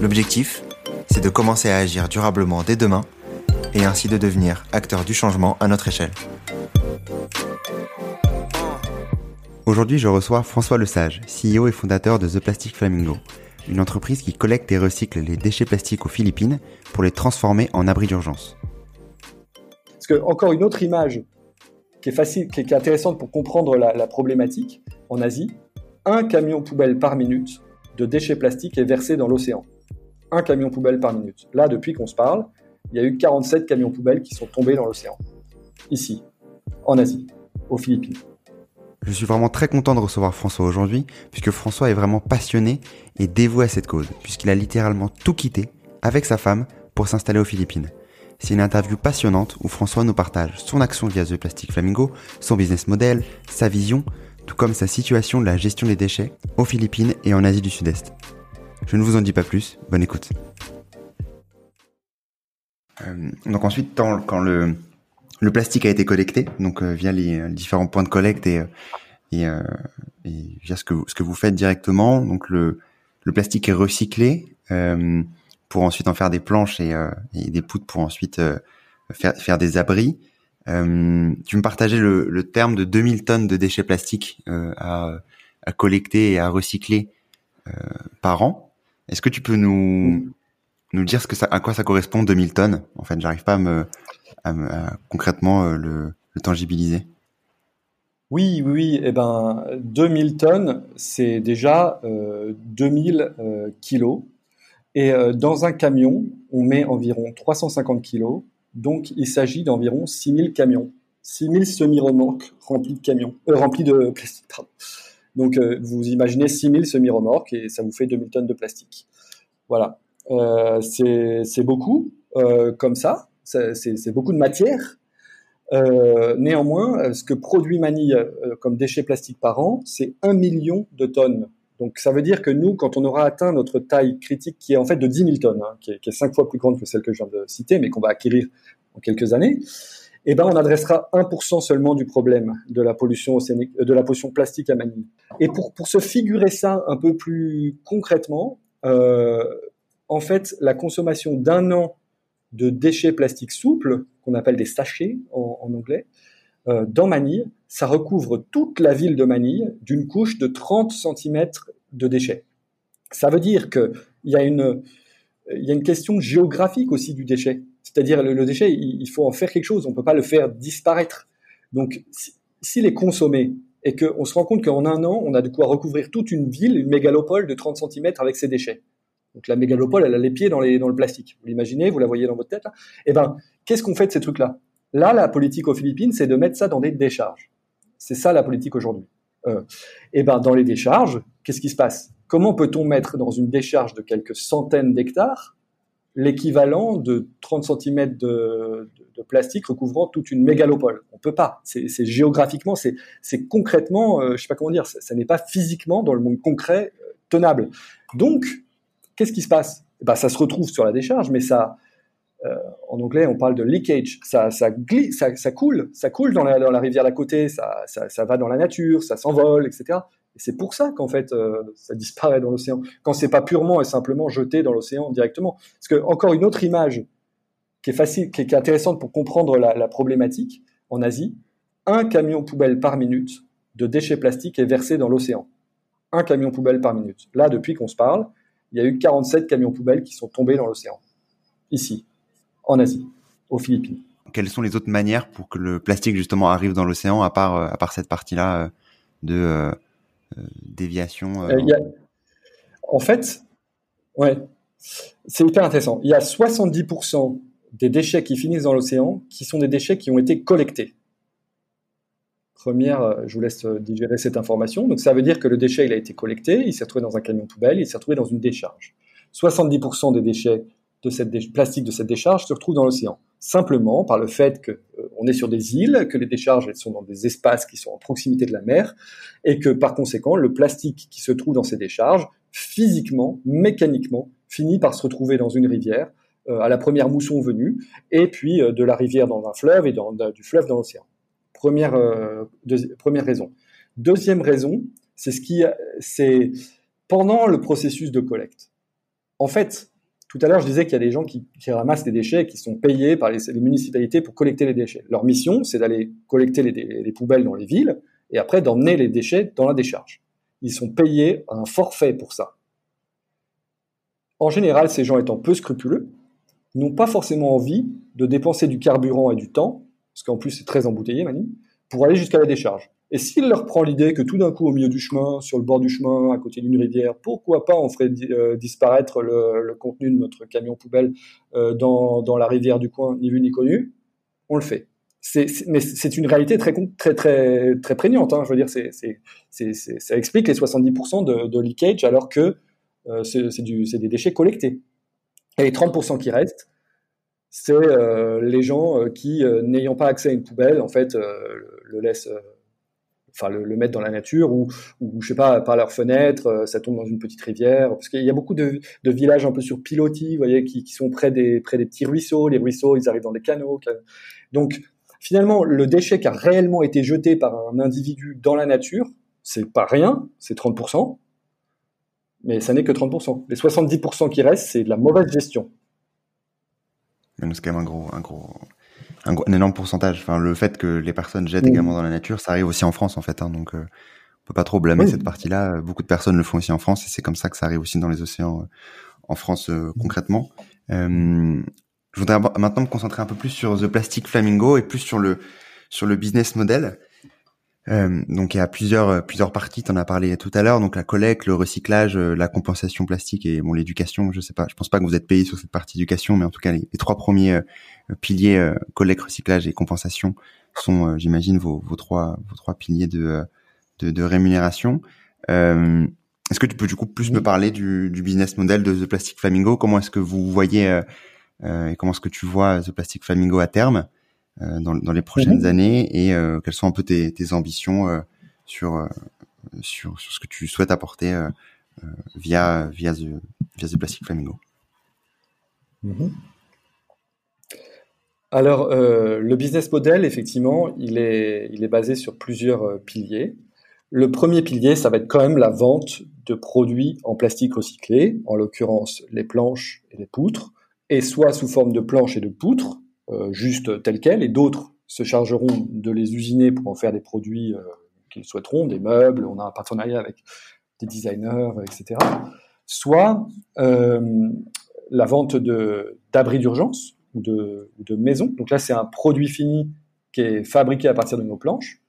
L'objectif, c'est de commencer à agir durablement dès demain et ainsi de devenir acteur du changement à notre échelle. Aujourd'hui, je reçois François Lesage, CEO et fondateur de The Plastic Flamingo, une entreprise qui collecte et recycle les déchets plastiques aux Philippines pour les transformer en abris d'urgence. Parce que, encore une autre image qui est facile, qui est, intéressante pour comprendre la, la, problématique, en Asie, un camion poubelle par minute de déchets plastiques est versé dans l'océan. Un camion poubelle par minute. Là, depuis qu'on se parle, il y a eu 47 camions poubelles qui sont tombés dans l'océan. Ici, en Asie, aux Philippines. Je suis vraiment très content de recevoir François aujourd'hui, puisque François est vraiment passionné et dévoué à cette cause, puisqu'il a littéralement tout quitté, avec sa femme, pour s'installer aux Philippines. C'est une interview passionnante où François nous partage son action via The Plastic Flamingo, son business model, sa vision, tout comme sa situation de la gestion des déchets aux Philippines et en Asie du Sud-Est. Je ne vous en dis pas plus, bonne écoute. Euh, donc ensuite, quand le, plastique a été collecté, donc euh, via les, euh, différents points de collecte et, et, et, via ce que, vous faites directement, donc le, plastique est recyclé pour ensuite en faire des planches et, des poutres pour ensuite faire, des abris. Euh, tu me partageais le, le, terme de 2000 tonnes de déchets plastiques euh, à, à, collecter et à recycler euh, par an. Est-ce que tu peux nous nous dire ce que ça, à quoi ça correspond 2000 tonnes? En fait, j'arrive pas à me, à, à concrètement euh, le, le, tangibiliser. Oui, oui, oui. Eh ben, 2000 tonnes, c'est déjà 2000 kilos. Et dans un camion, on met environ 350 kilos donc, il s'agit d'environ 6000 camions, 6000 semi-remorques remplis de camions, euh, de plastique. Donc, euh, vous imaginez 6000 semi-remorques et ça vous fait 2000 tonnes de plastique. Voilà. Euh, c'est beaucoup comme ça. C'est beaucoup de matière. néanmoins, ce que produit Manille comme déchets plastiques par an, c'est 1 million de tonnes. Donc ça veut dire que nous, quand on aura atteint notre taille critique, qui est en fait de 10 000 tonnes, hein, qui, est, qui, est, cinq fois plus grande que celle que je viens de citer, mais qu'on va acquérir en quelques années, eh ben on adressera 1% seulement du problème de la pollution océanique, de la pollution plastique à Manille. Et pour, pour se figurer ça un peu plus concrètement, euh, en fait, la consommation d'un an de déchets plastiques souples, qu'on appelle des sachets en, anglais, euh, dans Manille, ça recouvre toute la ville de Manille d'une couche de 30 cm de déchets. Ça veut dire qu'il y, a une, y a une question géographique aussi du déchet. C'est-à-dire le, déchet, il, faut en faire quelque chose, on ne peut pas le faire disparaître. Donc s'il est consommé et qu'on se rend compte qu'en un an, on a de quoi recouvrir toute une ville, une mégalopole de 30 cm avec ses déchets. Donc la mégalopole, elle a les pieds dans, les, dans le plastique. Vous l'imaginez, vous la voyez dans votre tête. Eh ben, qu'est-ce qu'on fait de ces trucs-là? Là, la politique aux Philippines, c'est de mettre ça dans des décharges. C'est ça la politique aujourd'hui. Euh, et ben, dans les décharges, qu'est-ce qui se passe? Comment peut-on mettre dans une décharge de quelques centaines d'hectares l'équivalent de 30 cm de, plastique recouvrant toute une mégalopole On peut pas. C'est géographiquement, c'est concrètement, euh, je sais pas comment dire, ça, n'est pas physiquement dans le monde concret euh, tenable. Donc, qu'est-ce qui se passe? Ben, Ça se retrouve sur la décharge, mais ça, euh, en anglais, on parle de leakage. Ça, glisse, ça, coule, ça coule dans la, rivière d'à côté, ça, va dans la nature, ça s'envole, etc. C'est pour ça qu'en fait, euh, ça disparaît dans l'océan. Quand c'est pas purement et simplement jeté dans l'océan directement. Parce que encore une autre image qui est facile, qui est intéressante pour comprendre la, la, problématique en Asie, un camion poubelle par minute de déchets plastiques est versé dans l'océan. Un camion poubelle par minute. Là, depuis qu'on se parle, il y a eu 47 camions poubelles qui sont tombés dans l'océan. Ici, en Asie, aux Philippines. Quelles sont les autres manières pour que le plastique justement arrive dans l'océan à part euh, à part cette partie-là euh, de euh, déviation a... En fait, ouais, c'est hyper intéressant. Il y a 70% des déchets qui finissent dans l'océan qui sont des déchets qui ont été collectés. Première, je vous laisse digérer cette information. Donc ça veut dire que le déchet, il a été collecté, il s'est retrouvé dans un camion poubelle, il s'est retrouvé dans une décharge. 70% des déchets de cette plastique de cette décharge se retrouvent dans l'océan. Simplement par le fait que euh, on est sur des îles, que les décharges sont dans des espaces qui sont en proximité de la mer, et que par conséquent le plastique qui se trouve dans ces décharges, physiquement, mécaniquement, finit par se retrouver dans une rivière euh, à la première mousson venue, et puis euh, de la rivière dans un fleuve et du fleuve dans l'océan. Première, première raison. Deuxième raison, c'est ce c'est pendant le processus de collecte. En fait, tout à l'heure, je disais qu'il y a des gens qui, ramassent des déchets qui sont payés par les, municipalités pour collecter les déchets. Leur mission, c'est d'aller collecter les, poubelles dans les villes et après d'emmener les déchets dans la décharge. Ils sont payés un forfait pour ça. En général, ces gens étant peu scrupuleux, n'ont pas forcément envie de dépenser du carburant et du temps, parce qu'en plus c'est très embouteillé, Mani, pour aller jusqu'à la décharge. Et s'il leur prend l'idée que tout d'un coup, au milieu du chemin, sur le bord du chemin, à côté d'une rivière, pourquoi pas on ferait euh, disparaître le, contenu de notre camion poubelle euh, dans, la rivière du coin, ni vu ni connu, on le fait. Mais c'est une réalité très très très très prégnante. Hein. Je veux dire, ça explique les 70% de, de, leakage alors que euh, c'est, des déchets collectés. Et les 30% qui restent, c'est les gens qui, n'ayant pas accès à une poubelle, en fait, le laissent enfin le, mettre dans la nature ou, ou je sais pas par leur fenêtre euh, ça tombe dans une petite rivière. Parce qu'il y a beaucoup de, villages un peu sur pilotis vous voyez qui, qui, sont près des près des petits ruisseaux. Les ruisseaux ils arrivent dans des canaux donc finalement le déchet qui a réellement été jeté par un individu dans la nature c'est pas rien c'est 30% mais ça n'est que 30% les 70% qui restent c'est de la mauvaise gestion. Mais c'est quand même un gros un gros un, énorme pourcentage. Enfin, le fait que les personnes jettent également dans la nature, ça arrive aussi en France en fait. Hein, donc, euh, on peut pas trop blâmer cette partie-là. Beaucoup de personnes le font aussi en France et c'est comme ça que ça arrive aussi dans les océans euh, en France euh, concrètement. je voudrais maintenant me concentrer un peu plus sur The Plastic Flamingo et plus sur le sur le business model. Euh, donc il y a plusieurs euh, plusieurs parties. Tu en as parlé tout à l'heure. Donc la collecte, le recyclage, euh, la compensation plastique et bon l'éducation. Je sais pas. Je pense pas que vous êtes payé sur cette partie éducation, mais en tout cas les, trois premiers piliers collecte, recyclage et compensation sont, j'imagine, vos, vos trois vos trois piliers de de, de rémunération. est-ce que tu peux du coup plus me parler du, du business model de The Plastic Flamingo? Comment est-ce que vous voyez et comment est-ce que tu vois The Plastic Flamingo à terme? Dans, dans, les prochaines mhm. années et euh, quelles sont un peu tes, tes ambitions euh, sur, sur, sur ce que tu souhaites apporter via, via, the, via The Plastic Flamingo mhm. Alors, euh, le business model, effectivement, il est, il est basé sur plusieurs piliers. Le premier pilier, ça va être quand même la vente de produits en plastique recyclé, en l'occurrence les planches et les poutres, et soit sous forme de planches et de poutres, euh, juste tel quel, et d'autres se chargeront de les usiner pour en faire des produits euh, qu'ils souhaiteront, des meubles, on a un partenariat avec des designers, etc. Soit euh, la vente d'abris d'urgence ou de, de maisons. Donc là, c'est un produit fini qui est fabriqué à partir de nos planches.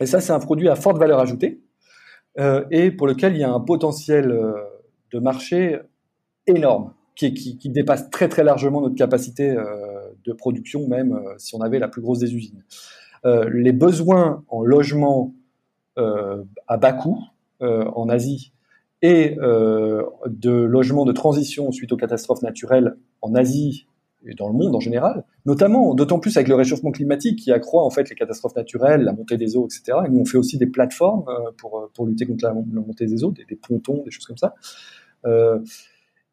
Et ça, c'est un produit à forte valeur ajoutée euh, et pour lequel il y a un potentiel de marché énorme qui, qui, dépasse très très largement notre capacité euh, de production, même euh, si on avait la plus grosse des usines. Euh, les besoins en logement à bas coût en Asie et de logements de transition suite aux catastrophes naturelles en Asie et dans le monde en général, notamment, d'autant plus avec le réchauffement climatique qui accroît en fait les catastrophes naturelles, la montée des eaux, etc. Et nous, on fait aussi des plateformes pour, pour lutter contre la, montée des eaux, des, pontons, des choses comme ça. Euh,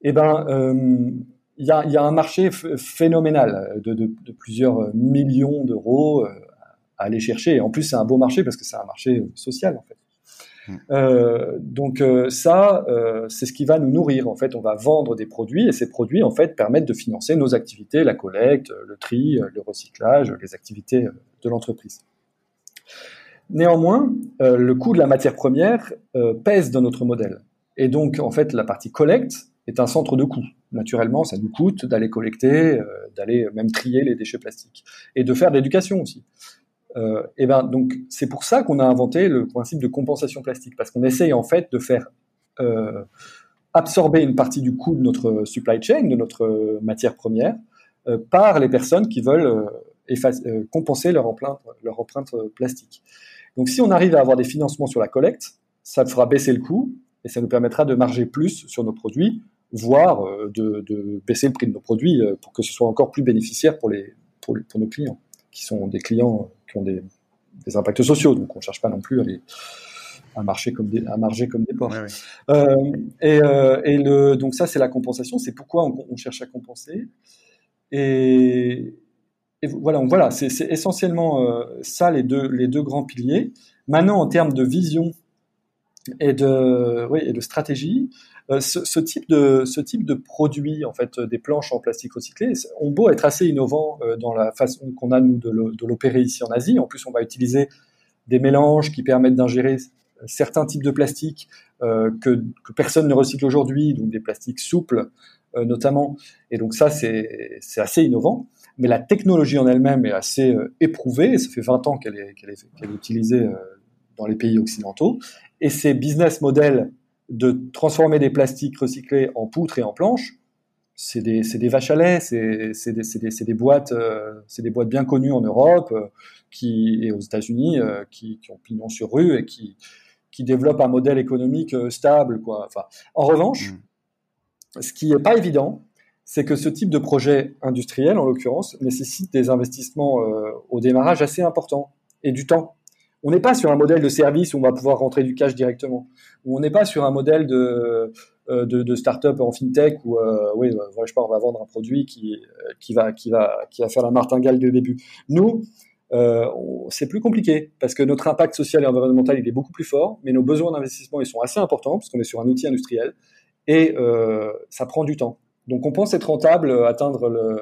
eh ben, euh, il y, a, y, a, un marché phénoménal de, de, de plusieurs millions d'euros euh, à aller chercher. Et en plus, c'est un beau marché parce que c'est un marché social, en fait. Euh, donc euh, ça, euh, c'est ce qui va nous nourrir. En fait, on va vendre des produits et ces produits, en fait, permettent de financer nos activités, la collecte, le tri, le recyclage, les activités de l'entreprise. Néanmoins, le coût de la matière première pèse dans notre modèle. Et donc, en fait, la partie collecte est un centre de coût. Naturellement, ça nous coûte d'aller collecter, euh, d'aller même trier les déchets plastiques et de faire de l'éducation aussi. Euh, et ben donc c'est pour ça qu'on a inventé le principe de compensation plastique parce qu'on essaye en fait de faire euh, absorber une partie du coût de notre supply chain, de notre matière première, par les personnes qui veulent compenser leur empreinte, leur empreinte plastique. Donc si on arrive à avoir des financements sur la collecte, ça fera baisser le coût et ça nous permettra de marger plus sur nos produits voire de, de, baisser le prix de nos produits pour que ce soit encore plus bénéficiaire pour, les, pour, pour nos clients, qui sont des clients qui ont des, des impacts sociaux. Donc on ne cherche pas non plus à les à marcher comme des, à marger comme des porcs. Euh, et, euh, et le, donc ça, c'est la compensation. C'est pourquoi on, on, cherche à compenser. Et, et voilà, voilà, c'est essentiellement euh, ça les deux, les deux grands piliers. Maintenant, en termes de vision et de, oui, et de stratégie, euh, ce, ce, type de, ce produit, en fait, des planches en plastique recyclé, ont beau être assez innovants euh, dans la façon qu'on a nous de l'opérer ici en Asie. En plus, on va utiliser des mélanges qui permettent d'ingérer certains types de plastiques euh, que, personne ne recycle aujourd'hui, donc des plastiques souples euh, notamment. Et donc ça, c'est assez innovant. Mais la technologie en elle-même est assez euh, éprouvée. Ça fait 20 ans qu'elle est, est, utilisée euh, dans les pays occidentaux. Et ces business models de transformer des plastiques recyclés en poutres et en planches, c'est des, des, vaches à lait, c'est des, des, des, boîtes, euh, c'est des boîtes bien connues en Europe euh, qui, et aux États-Unis euh, qui, qui, ont pignon sur rue et qui, qui développent un modèle économique stable. Quoi. Enfin, en revanche, mm. ce qui n'est pas évident, c'est que ce type de projet industriel, en l'occurrence, nécessite des investissements au démarrage assez importants et du temps. On n'est pas sur un modèle de service où on va pouvoir rentrer du cash directement. on n'est pas sur un modèle de, euh, de, de start-up en fintech où, euh, oui, bah, je sais on va vendre un produit qui, qui, va, qui, va, qui va faire la martingale le début. Nous, euh, c'est plus compliqué parce que notre impact social et environnemental il est beaucoup plus fort, mais nos besoins d'investissement ils sont assez importants parce qu'on est sur un outil industriel et euh, ça prend du temps. Donc on pense être rentable, euh, atteindre le,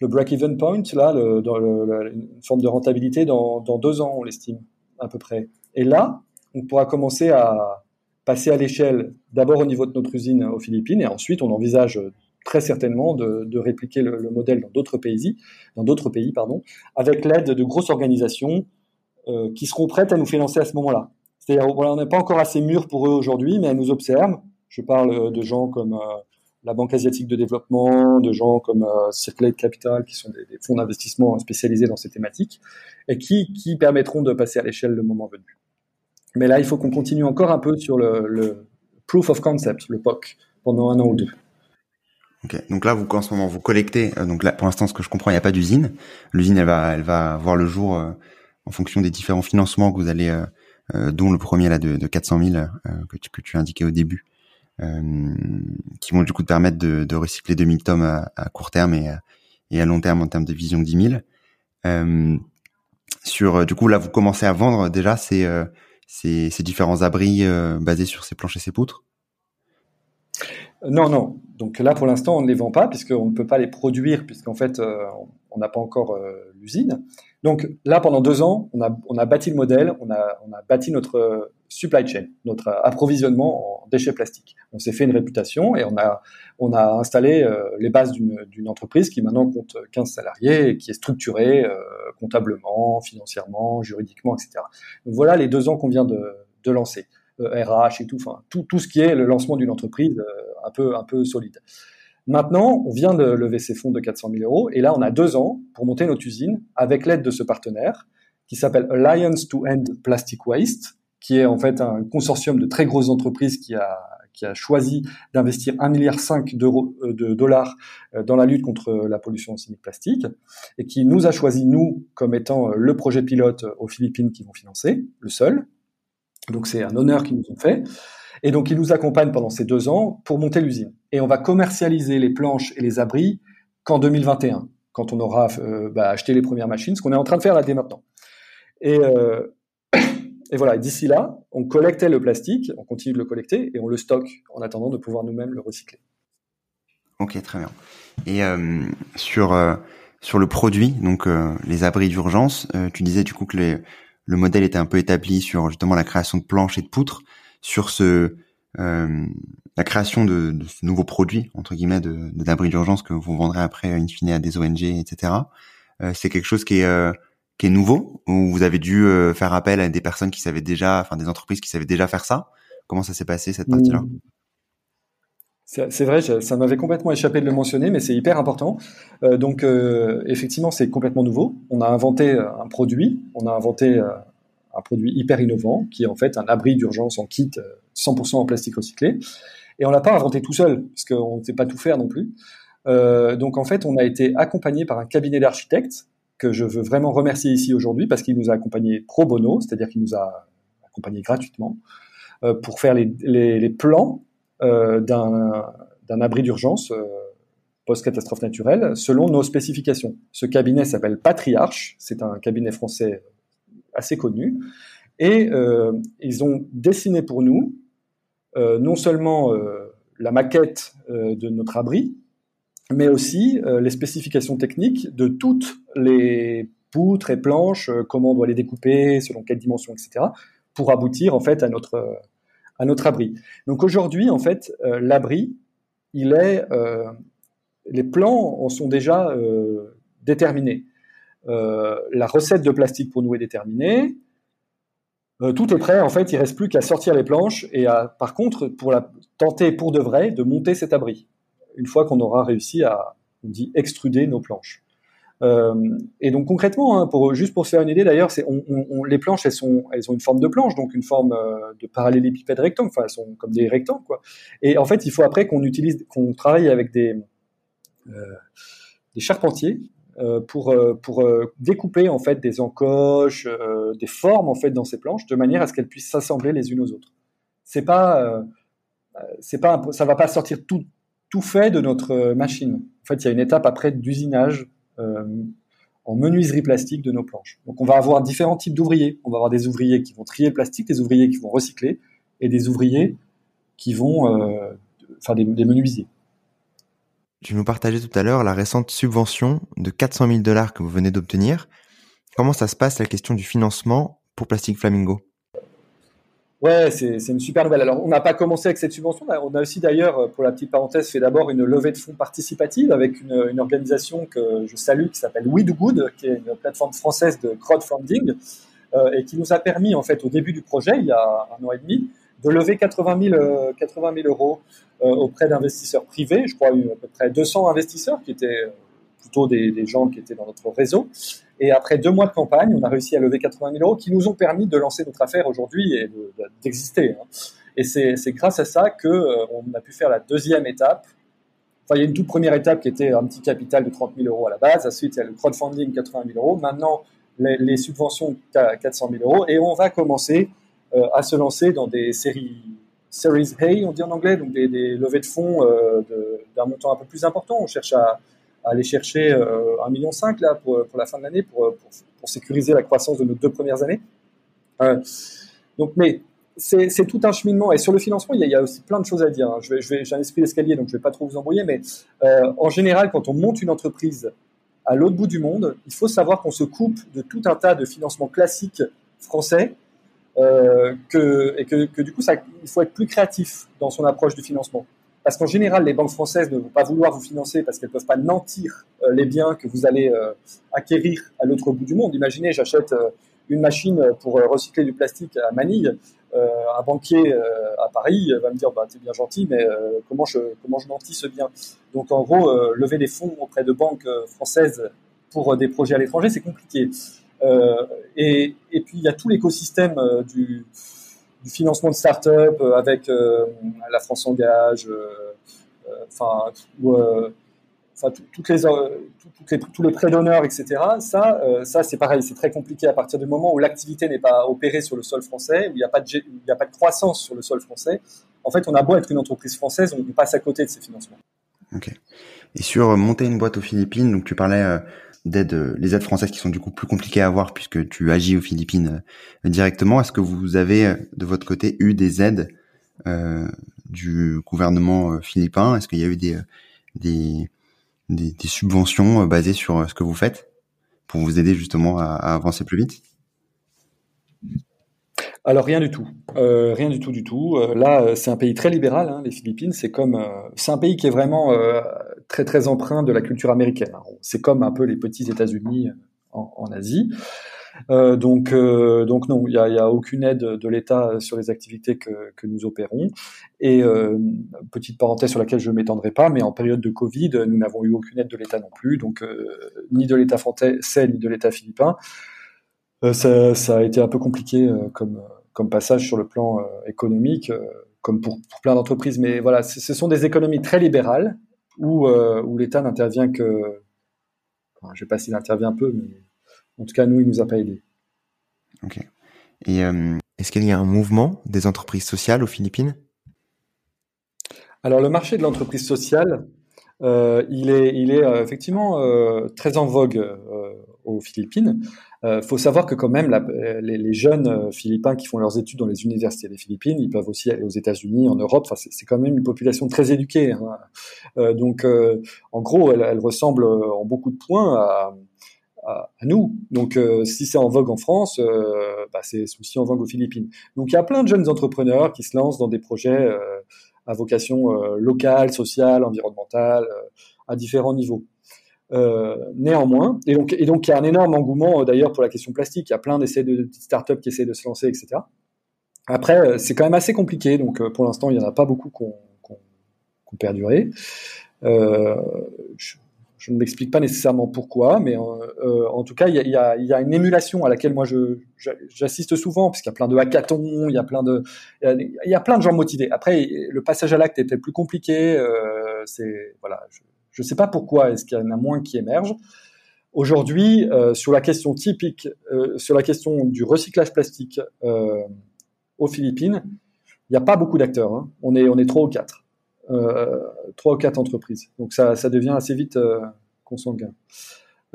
le break-even point là, une forme de rentabilité dans, dans deux ans on l'estime à peu près. Et là on pourra commencer à passer à l'échelle d'abord au niveau de notre usine aux Philippines et ensuite on envisage très certainement de, de répliquer le, le, modèle dans d'autres pays, dans d'autres pays, pardon, avec l'aide de grosses organisations euh, qui seront prêtes à nous financer à ce moment-là. C'est-à-dire, on n'est pas encore assez mûr pour eux aujourd'hui, mais elles nous observent. Je parle de gens comme euh, la Banque asiatique de développement, de gens comme euh, Circulate Capital, qui sont des, fonds d'investissement spécialisés dans ces thématiques, et qui, permettront de passer à l'échelle le moment venu. Mais là, il faut qu'on continue encore un peu sur le, proof of concept, le POC, pendant un an ou deux. Okay. Donc là, vous en ce moment, vous collectez. Euh, donc là, pour l'instant, ce que je comprends, il n'y a pas d'usine. L'usine, elle va, elle va voir le jour euh, en fonction des différents financements que vous allez, dont le premier là de, de 400 000 que tu, que tu indiquais au début, qui vont du coup te permettre de, recycler 2000 tomes à, court terme et, et à long terme en termes de vision 10 000. sur, du coup, là, vous commencez à vendre déjà ces, ces, ces différents abris basés sur ces planches et ces poutres? Non, non. Donc là, pour l'instant, on ne les vend pas puisqu'on ne peut pas les produire puisqu'en fait, euh, on n'a pas encore euh, l'usine. Donc là, pendant deux ans, on a, on a bâti le modèle, on a, on a bâti notre supply chain, notre approvisionnement en déchets plastiques. On s'est fait une réputation et on a, on a installé euh, les bases d'une entreprise qui maintenant compte 15 salariés et qui est structurée euh, comptablement, financièrement, juridiquement, etc. Donc voilà les deux ans qu'on vient de, de lancer. RH et tout, enfin tout, tout ce qui est le lancement d'une entreprise un peu, un peu solide. Maintenant, on vient de lever ces fonds de 400 000 euros et là, on a deux ans pour monter notre usine avec l'aide de ce partenaire qui s'appelle Alliance to End Plastic Waste, qui est en fait un consortium de très grosses entreprises qui a, qui a choisi d'investir 1,5 milliard euh, de dollars euh, dans la lutte contre la pollution chimique plastique et qui nous a choisi, nous, comme étant euh, le projet pilote aux Philippines qui vont financer, le seul. Donc c'est un honneur qu'ils nous ont fait. Et donc, il nous accompagne pendant ces deux ans pour monter l'usine. Et on va commercialiser les planches et les abris qu'en 2021, quand on aura euh, bah, acheté les premières machines, ce qu'on est en train de faire là dès maintenant. Et, euh, voilà, d'ici là, on collectait le plastique, on continue de le collecter et on le stocke en attendant de pouvoir nous-mêmes le recycler. Ok, très bien. Et euh, sur sur le produit, donc les abris d'urgence, tu disais du coup que les, le modèle était un peu établi sur justement la création de planches et de poutres sur ce euh, la création de, de, ce nouveau produit entre guillemets de d'abri d'urgence que vous vendrez après in fine à des ONG etc. Euh, c'est quelque chose qui est euh, qui est nouveau ou vous avez dû euh, faire appel à des personnes qui savaient déjà, enfin des entreprises qui savaient déjà faire ça. Comment ça s'est passé cette partie-là? Mmh. C'est vrai, ça m'avait complètement échappé de le mentionner, mais c'est hyper important. Euh, donc, euh, effectivement, c'est complètement nouveau. On a inventé un produit, on a inventé un produit hyper innovant qui est en fait un abri d'urgence en kit 100% euh, en plastique recyclé. Et on l'a pas inventé tout seul, parce qu'on ne sait pas tout faire non plus. Euh, donc en fait, on a été accompagné par un cabinet d'architectes que je veux vraiment remercier ici aujourd'hui parce qu'il nous a accompagnés pro bono, c'est-à-dire qu'il nous a accompagnés gratuitement euh, pour faire les, plans euh, d'un abri d'urgence euh, post-catastrophe naturelle selon nos spécifications. Ce cabinet s'appelle Patriarche, c'est un cabinet français assez connu, et euh, ils ont dessiné pour nous euh, non seulement euh, la maquette de notre abri, mais aussi les spécifications techniques de toutes les poutres et planches, comment on doit les découper, selon quelle dimension, etc., pour aboutir en fait à notre à notre abri. Donc aujourd'hui, en fait, l'abri, il est les plans en sont déjà euh, déterminés. Euh, la recette de plastique pour nous est déterminée. Euh, tout est prêt. En fait, il reste plus qu'à sortir les planches et à, par contre, pour la tenter pour de vrai de monter cet abri. Une fois qu'on aura réussi à, on dit, extruder nos planches. Euh, et donc concrètement, hein, pour, juste pour se faire une idée, d'ailleurs, les planches, elles ont une forme de planche, donc une forme euh, de parallélépipède rectangle. Enfin, elles sont comme des rectangles. Et en fait, il faut après qu'on utilise, qu'on travaille avec des euh, charpentiers pour découper en fait des encoches, des formes en fait dans ces planches de manière à ce qu'elles puissent s'assembler les unes aux autres. C'est pas ça va pas sortir tout fait de notre machine. En fait, il y a une étape après d'usinage en menuiserie plastique de nos planches. Donc, on va avoir différents types d'ouvriers. On va avoir des ouvriers qui vont trier le plastique, des ouvriers qui vont recycler, et des ouvriers qui vont, euh, enfin, des, des menuisiers. Tu nous partageais tout à l'heure la récente subvention de 400 000 dollars que vous venez d'obtenir. Comment ça se passe la question du financement pour Plastic Flamingo? Ouais, c'est une super nouvelle. Alors, on n'a pas commencé avec cette subvention. On a aussi d'ailleurs, pour la petite parenthèse, fait d'abord une levée de fonds participative avec une, une organisation que je salue qui s'appelle We Do Good, qui est une plateforme française de crowdfunding euh, et qui nous a permis, en fait, au début du projet, il y a un an et demi, de lever 80 000, 80 000 euros euh, auprès d'investisseurs privés. Je crois eu à peu près 200 investisseurs qui étaient euh, plutôt des, gens qui étaient dans notre réseau. Et après deux mois de campagne, on a réussi à lever 80 000 euros qui nous ont permis de lancer notre affaire aujourd'hui et d'exister. Hein. Et c'est grâce à ça que euh, on a pu faire la deuxième étape. Enfin, il y a une toute première étape qui était un petit capital de 30 000 euros à la base. Ensuite, il y a le crowdfunding 80 000 euros. Maintenant, les, les subventions 400 000 euros. Et on va commencer euh, à se lancer dans des séries Series A, on dit en anglais, donc des, des levées de fonds euh, d'un montant un peu plus important. On cherche à, aller chercher euh, 1,5 million là pour, pour, la fin de l'année pour, pour, pour, sécuriser la croissance de nos deux premières années. Euh, donc, mais c'est tout un cheminement. Et sur le financement, il y a, aussi plein de choses à dire. Hein. Je vais, j'ai un esprit d'escalier, donc je vais pas trop vous embrouiller, mais euh, en général, quand on monte une entreprise à l'autre bout du monde, il faut savoir qu'on se coupe de tout un tas de financements classiques français euh, que, et que, que, du coup, il faut être plus créatif dans son approche du financement. Parce qu'en général, les banques françaises ne vont pas vouloir vous financer parce qu'elles ne peuvent pas nantir euh, les biens que vous allez euh, acquérir à l'autre bout du monde. Imaginez, j'achète euh, une machine pour recycler du plastique à Manille. un banquier à Paris va me dire bah, c'est bien gentil, mais comment je comment je nantis ce bien? Donc en gros, lever des fonds auprès de banques françaises pour des projets à l'étranger, c'est compliqué. Et, et, puis il y a tout l'écosystème du, du, financement de start-up euh, avec la France Engage, enfin, enfin toutes les, toutes les, tous les prêts d'honneur, etc. Ça, ça c'est pareil, c'est très compliqué à partir du moment où l'activité n'est pas opérée sur le sol français, où il n'y a, pas de, a pas de croissance sur le sol français. En fait, on a beau être une entreprise française, on passe à côté de ces financements. Ok. Et sur monter une boîte aux Philippines, donc tu parlais d'aides, euh, les aides françaises qui sont du coup plus compliquées à avoir puisque tu agis aux Philippines euh, directement. Est-ce que vous avez euh, de votre côté eu des aides du gouvernement philippin? Est-ce qu'il y a eu des, des, des, subventions basées sur ce que vous faites pour vous aider justement à avancer plus vite? Alors rien du tout, euh, rien du tout du tout. Euh, là, c'est un pays très libéral, hein, les Philippines. C'est comme, euh, c'est un pays qui est vraiment très très empreint de la culture américaine. C'est comme un peu les petits États-Unis en, Asie. donc donc non, il y a, y a, aucune aide de l'État sur les activités que, que nous opérons. Et petite parenthèse sur laquelle je ne m'étendrai pas, mais en période de Covid, nous n'avons eu aucune aide de l'État non plus, donc ni de l'État français ni de l'État philippin. Ça, ça, a été un peu compliqué comme, comme passage sur le plan euh, économique, euh, comme pour, plein d'entreprises, mais voilà, ce sont des économies très libérales où, où l'État n'intervient que, enfin, je sais pas s'il intervient un peu, mais en tout cas, nous, il nous a pas aidés. Ok. Et est-ce qu'il y a un mouvement des entreprises sociales aux Philippines? Alors, le marché de l'entreprise sociale, euh, il est, il est euh, effectivement euh, très en vogue aux Philippines. Il faut savoir que quand même, les, jeunes Philippins qui font leurs études dans les universités des Philippines, ils peuvent aussi aller aux États-Unis, en Europe. Enfin, c'est quand même une population très éduquée. Hein. donc, en gros, elle, ressemble en beaucoup de points à, à, nous. Donc, si c'est en vogue en France, bah, c'est aussi en vogue aux Philippines. Donc, il y a plein de jeunes entrepreneurs qui se lancent dans des projets à vocation euh, locale, sociale, environnementale, euh, à différents niveaux. Euh, néanmoins, et donc, et donc il y a un énorme engouement d'ailleurs pour la question plastique. Il y a plein d'essais de, startups qui essaient de se lancer, etc. Après, c'est quand même assez compliqué. Donc, pour l'instant, il n'y en a pas beaucoup qui ont, perduré. Euh, je ne m'explique pas nécessairement pourquoi, mais euh, euh, en tout cas, il y a, une émulation à laquelle moi j'assiste souvent, parce qu'il y a plein de hackathons, il y a plein de, il y a plein de gens motivés. Après, le passage à l'acte était plus compliqué. Euh, c'est voilà, je ne sais pas pourquoi est-ce qu'il y en a moins qui émergent. Aujourd'hui, sur la question typique, sur la question du recyclage plastique aux Philippines, il n'y a pas beaucoup d'acteurs. Hein. On est on est trois ou quatre euh, trois ou quatre entreprises. Donc ça, ça devient assez vite euh, consanguin.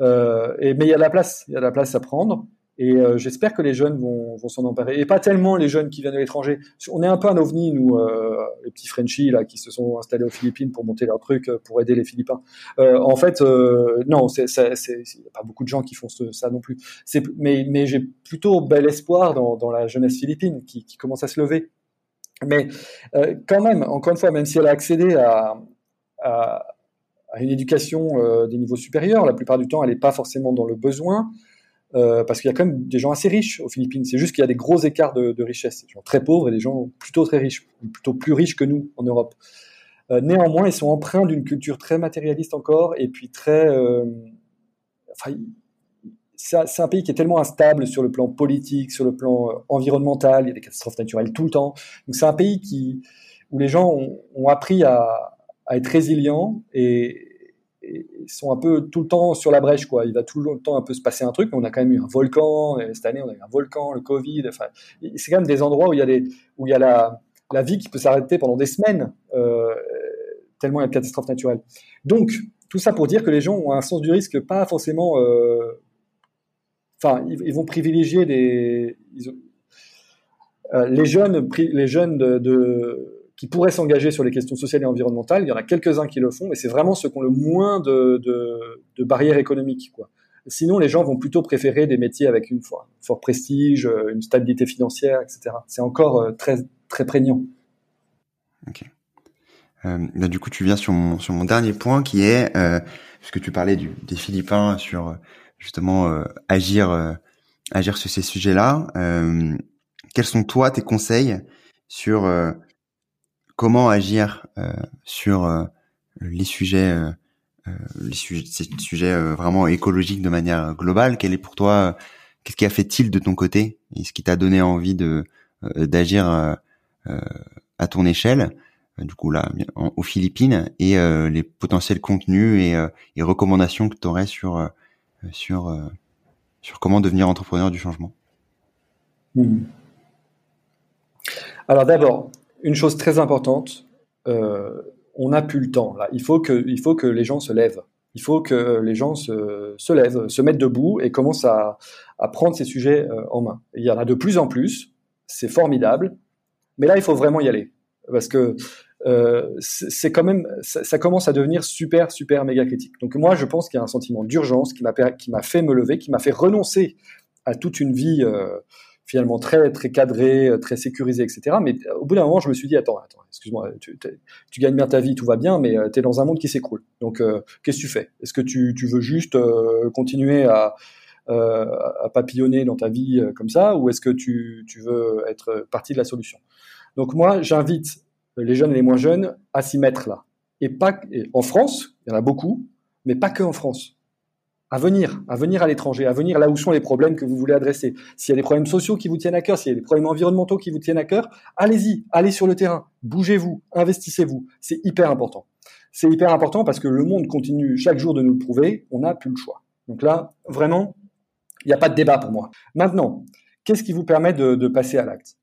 Euh, et, mais il y a de la place, il y a de la place à prendre. Et euh, j'espère que les jeunes vont, vont s'en emparer. Et pas tellement les jeunes qui viennent de l'étranger. On est un peu un ovni, nous, euh, les petits Frenchies là, qui se sont installés aux Philippines pour monter leur truc, pour aider les Philippins. Euh, en fait, non, il n'y a pas beaucoup de gens qui font ça non plus. Mais, j'ai plutôt bel espoir dans, dans la jeunesse philippine qui commence à se lever. Mais euh, quand même, encore une fois, même si elle a accédé à, à, à une éducation euh, des niveaux supérieurs, la plupart du temps, elle n'est pas forcément dans le besoin, euh, parce qu'il y a quand même des gens assez riches aux Philippines. C'est juste qu'il y a des gros écarts de, richesse. Des gens très pauvres et des gens plutôt très riches, plutôt plus riches que nous en Europe. Euh, néanmoins, ils sont empreints d'une culture très matérialiste encore, et puis très... Euh, enfin, c'est un pays qui est tellement instable sur le plan politique, sur le plan euh, environnemental, il y a des catastrophes naturelles tout le temps. Donc c'est un pays où les gens ont, appris à, être résilients et, sont un peu tout le temps sur la brèche. Quoi. Il va tout le temps un peu se passer un truc, mais on a quand même eu un volcan, cette année on a eu un volcan, le Covid, enfin, c'est quand même des endroits où il y a, des, où il y a la, la vie qui peut s'arrêter pendant des semaines, euh, tellement il y a de catastrophes naturelles. Donc, tout ça pour dire que les gens ont un sens du risque pas forcément euh, enfin, ils, vont privilégier des, euh, les jeunes, les jeunes de, qui pourraient s'engager sur les questions sociales et environnementales. Il y en a quelques-uns qui le font, mais c'est vraiment ceux qui ont le moins de, de, barrières économiques, quoi. Sinon, les gens vont plutôt préférer des métiers avec une fort, fort prestige, euh, une stabilité financière, etc. C'est encore euh, très très prégnant. Ok. Bah, du coup, tu viens sur mon sur mon dernier point qui est euh, puisque tu parlais des Philippins sur justement euh, agir euh, agir sur ces sujets-là. Euh, quels sont toi tes conseils sur comment agir sur les sujets les sujets, ces sujets vraiment écologiques de manière globale? Quel est pour toi Qu'est-ce qui a fait il de ton côté et ce qui t'a donné envie de d'agir à ton échelle? Du coup là aux Philippines et les potentiels contenus et, et recommandations que tu aurais sur sur, euh, sur comment devenir entrepreneur du changement hmm. Alors d'abord, une chose très importante, euh, on n'a plus le temps. Il, faut que, il faut que les gens se lèvent. Il faut que les gens se, se lèvent, se mettent debout et commencent à, à prendre ces sujets euh, en main. il y en a de plus en plus, c'est formidable, mais là, il faut vraiment y aller. Parce que euh, c'est quand même, ça, commence à devenir super, super méga critique. Donc moi, je pense qu'il y a un sentiment d'urgence qui m'a fait me lever, qui m'a fait renoncer à toute une vie euh, finalement très très cadrée, très sécurisée, etc. Mais au bout d'un moment, je me suis dit attends, attends, excuse-moi, tu, gagnes bien ta vie, tout va bien, mais euh, tu es dans un monde qui s'écroule. Donc qu'est-ce que tu fais? Est-ce que tu, tu veux juste continuer à à papillonner dans ta vie comme ça, ou est-ce que tu, tu veux être partie de la solution? Donc moi, j'invite les jeunes et les moins jeunes à s'y mettre là. Et pas en France, il y en a beaucoup, mais pas que en France. à venir, à venir à l'étranger, à venir là où sont les problèmes que vous voulez adresser. S'il y a des problèmes sociaux qui vous tiennent à cœur, s'il y a des problèmes environnementaux qui vous tiennent à cœur, allez-y, allez sur le terrain, bougez-vous, investissez-vous. C'est hyper important. C'est hyper important parce que le monde continue chaque jour de nous le prouver, on n'a plus le choix. Donc là, vraiment, il n'y a pas de débat pour moi. Maintenant, qu'est-ce qui vous permet de, passer à l'acte?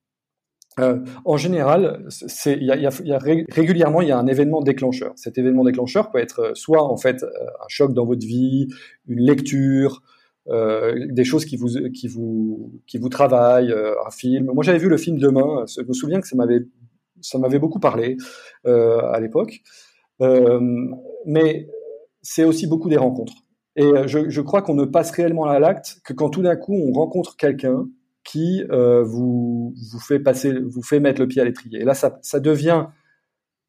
Euh, en général, il y a, régulièrement il y a un événement déclencheur. Cet événement déclencheur peut être soit en fait euh, un choc dans votre vie, une lecture, euh, des choses qui vous qui vous qui vous travaillent, un film. Moi, j'avais vu le film Demain. Je me souviens que ça m'avait ça m'avait beaucoup parlé à l'époque. mais c'est aussi beaucoup des rencontres. Et euh, je, je crois qu'on ne passe réellement à l'acte que quand tout d'un coup on rencontre quelqu'un qui euh, vous, vous fait passer, vous fait mettre le pied à l'étrier. Et là, ça, ça devient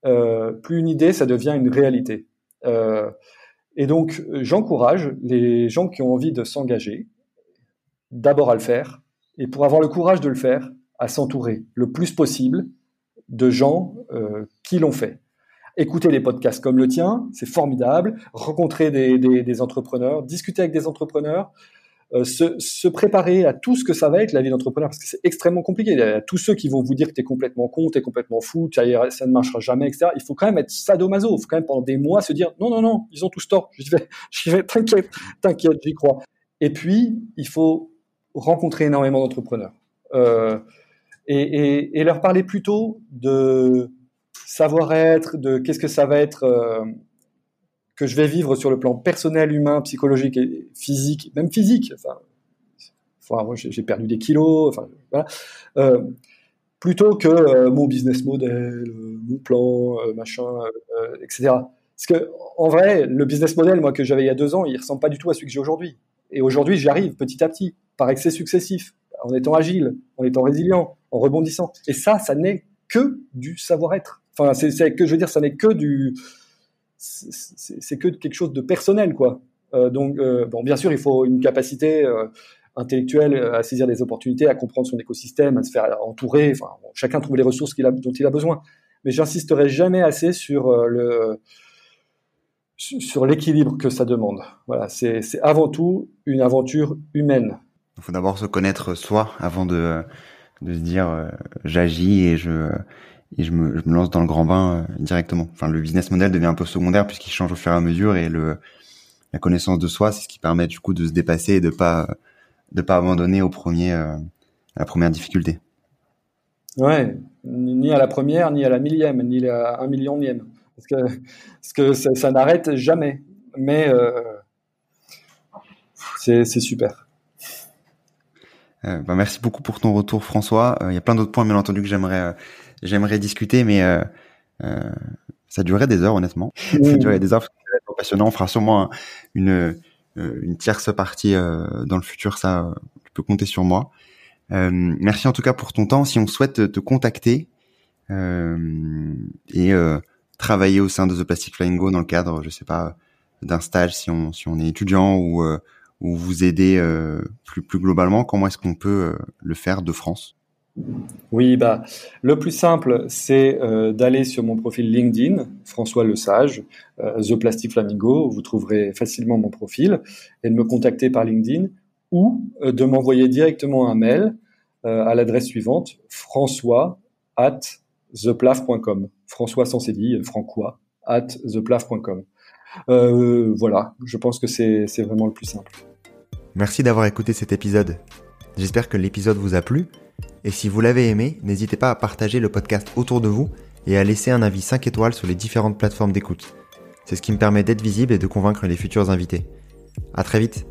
euh, plus une idée, ça devient une réalité. Euh, et donc, j'encourage les gens qui ont envie de s'engager, d'abord à le faire, et pour avoir le courage de le faire, à s'entourer le plus possible de gens qui l'ont fait écouter des podcasts comme le tien, c'est formidable, rencontrer des, entrepreneurs, discuter avec des entrepreneurs, euh, se, préparer à tout ce que ça va être la vie d'entrepreneur, parce que c'est extrêmement compliqué. Il y a tous ceux qui vont vous dire que tu es complètement con, tu es complètement fou, ça, ne marchera jamais, etc. Il faut quand même être sadomaso, il faut quand même pendant des mois se dire non, non, non, ils ont tous tort, je vais, je vais t'inquiète, t'inquiète, j'y crois. Et puis, il faut rencontrer énormément d'entrepreneurs euh, et, et leur parler plutôt de savoir-être, de qu'est-ce que ça va être euh, que je vais vivre sur le plan personnel, humain, psychologique et physique, même physique. Enfin, moi, j'ai perdu des kilos. Enfin, voilà. Euh, plutôt que euh, mon business model, mon plan, machin, etc. Parce que en vrai, le business model, moi que j'avais il y a deux ans, il ressemble pas du tout à celui que j'ai aujourd'hui. Et aujourd'hui, j'y arrive petit à petit, par excès successif, en étant agile, en étant résilient, en rebondissant. Et ça, ça n'est que du savoir-être. Enfin, c'est que je veux dire, ça n'est que du, c'est que quelque chose de personnel, quoi. Euh, donc, euh, bon, bien sûr, il faut une capacité euh, intellectuelle à saisir des opportunités, à comprendre son écosystème, à se faire entourer. Chacun trouve les ressources a, dont il a besoin. Mais j'insisterai jamais assez sur le sur l'équilibre que ça demande. Voilà, c'est avant tout une aventure humaine. Il faut d'abord se connaître soi avant de de se dire j'agis et je et je me, je me, lance dans le grand bain euh, directement. Enfin, le business model devient un peu secondaire puisqu'il change au fur et à mesure et le la connaissance de soi, c'est ce qui permet du coup de se dépasser et de pas de pas abandonner au premier euh, à la première difficulté. Ouais, ni à la première, ni à la millième, ni à un millionième, parce que parce que ça, ça n'arrête jamais. Mais euh, c'est super. Bah merci beaucoup pour ton retour, François. Il y a plein d'autres points, bien entendu, que j'aimerais j'aimerais discuter, mais euh, euh, ça durerait des heures, honnêtement. ça durerait des heures, que c'est passionnant. On fera sûrement une, euh, une tierce partie dans le futur, ça, tu peux compter sur moi. merci en tout cas pour ton temps. Si on souhaite te contacter et travailler au sein de The Plastic Flying Go dans le cadre, je sais pas, d'un stage si on si on est étudiant ou ou vous aider plus plus globalement, comment est-ce qu'on peut le faire de France? Oui, bah, le plus simple, c'est euh, d'aller sur mon profil LinkedIn, François Le Sage, euh, The Plastic Flamingo, vous trouverez facilement mon profil, et de me contacter par LinkedIn, ou euh, de m'envoyer directement un mail à l'adresse suivante, françois at theplaf.com. François sans cédille, francois, at theplaf.com. voilà, je pense que c'est vraiment le plus simple. Merci d'avoir écouté cet épisode. J'espère que l'épisode vous a plu et si vous l'avez aimé, n'hésitez pas à partager le podcast autour de vous et à laisser un avis 5 étoiles sur les différentes plateformes d'écoute. C'est ce qui me permet d'être visible et de convaincre les futurs invités. À très vite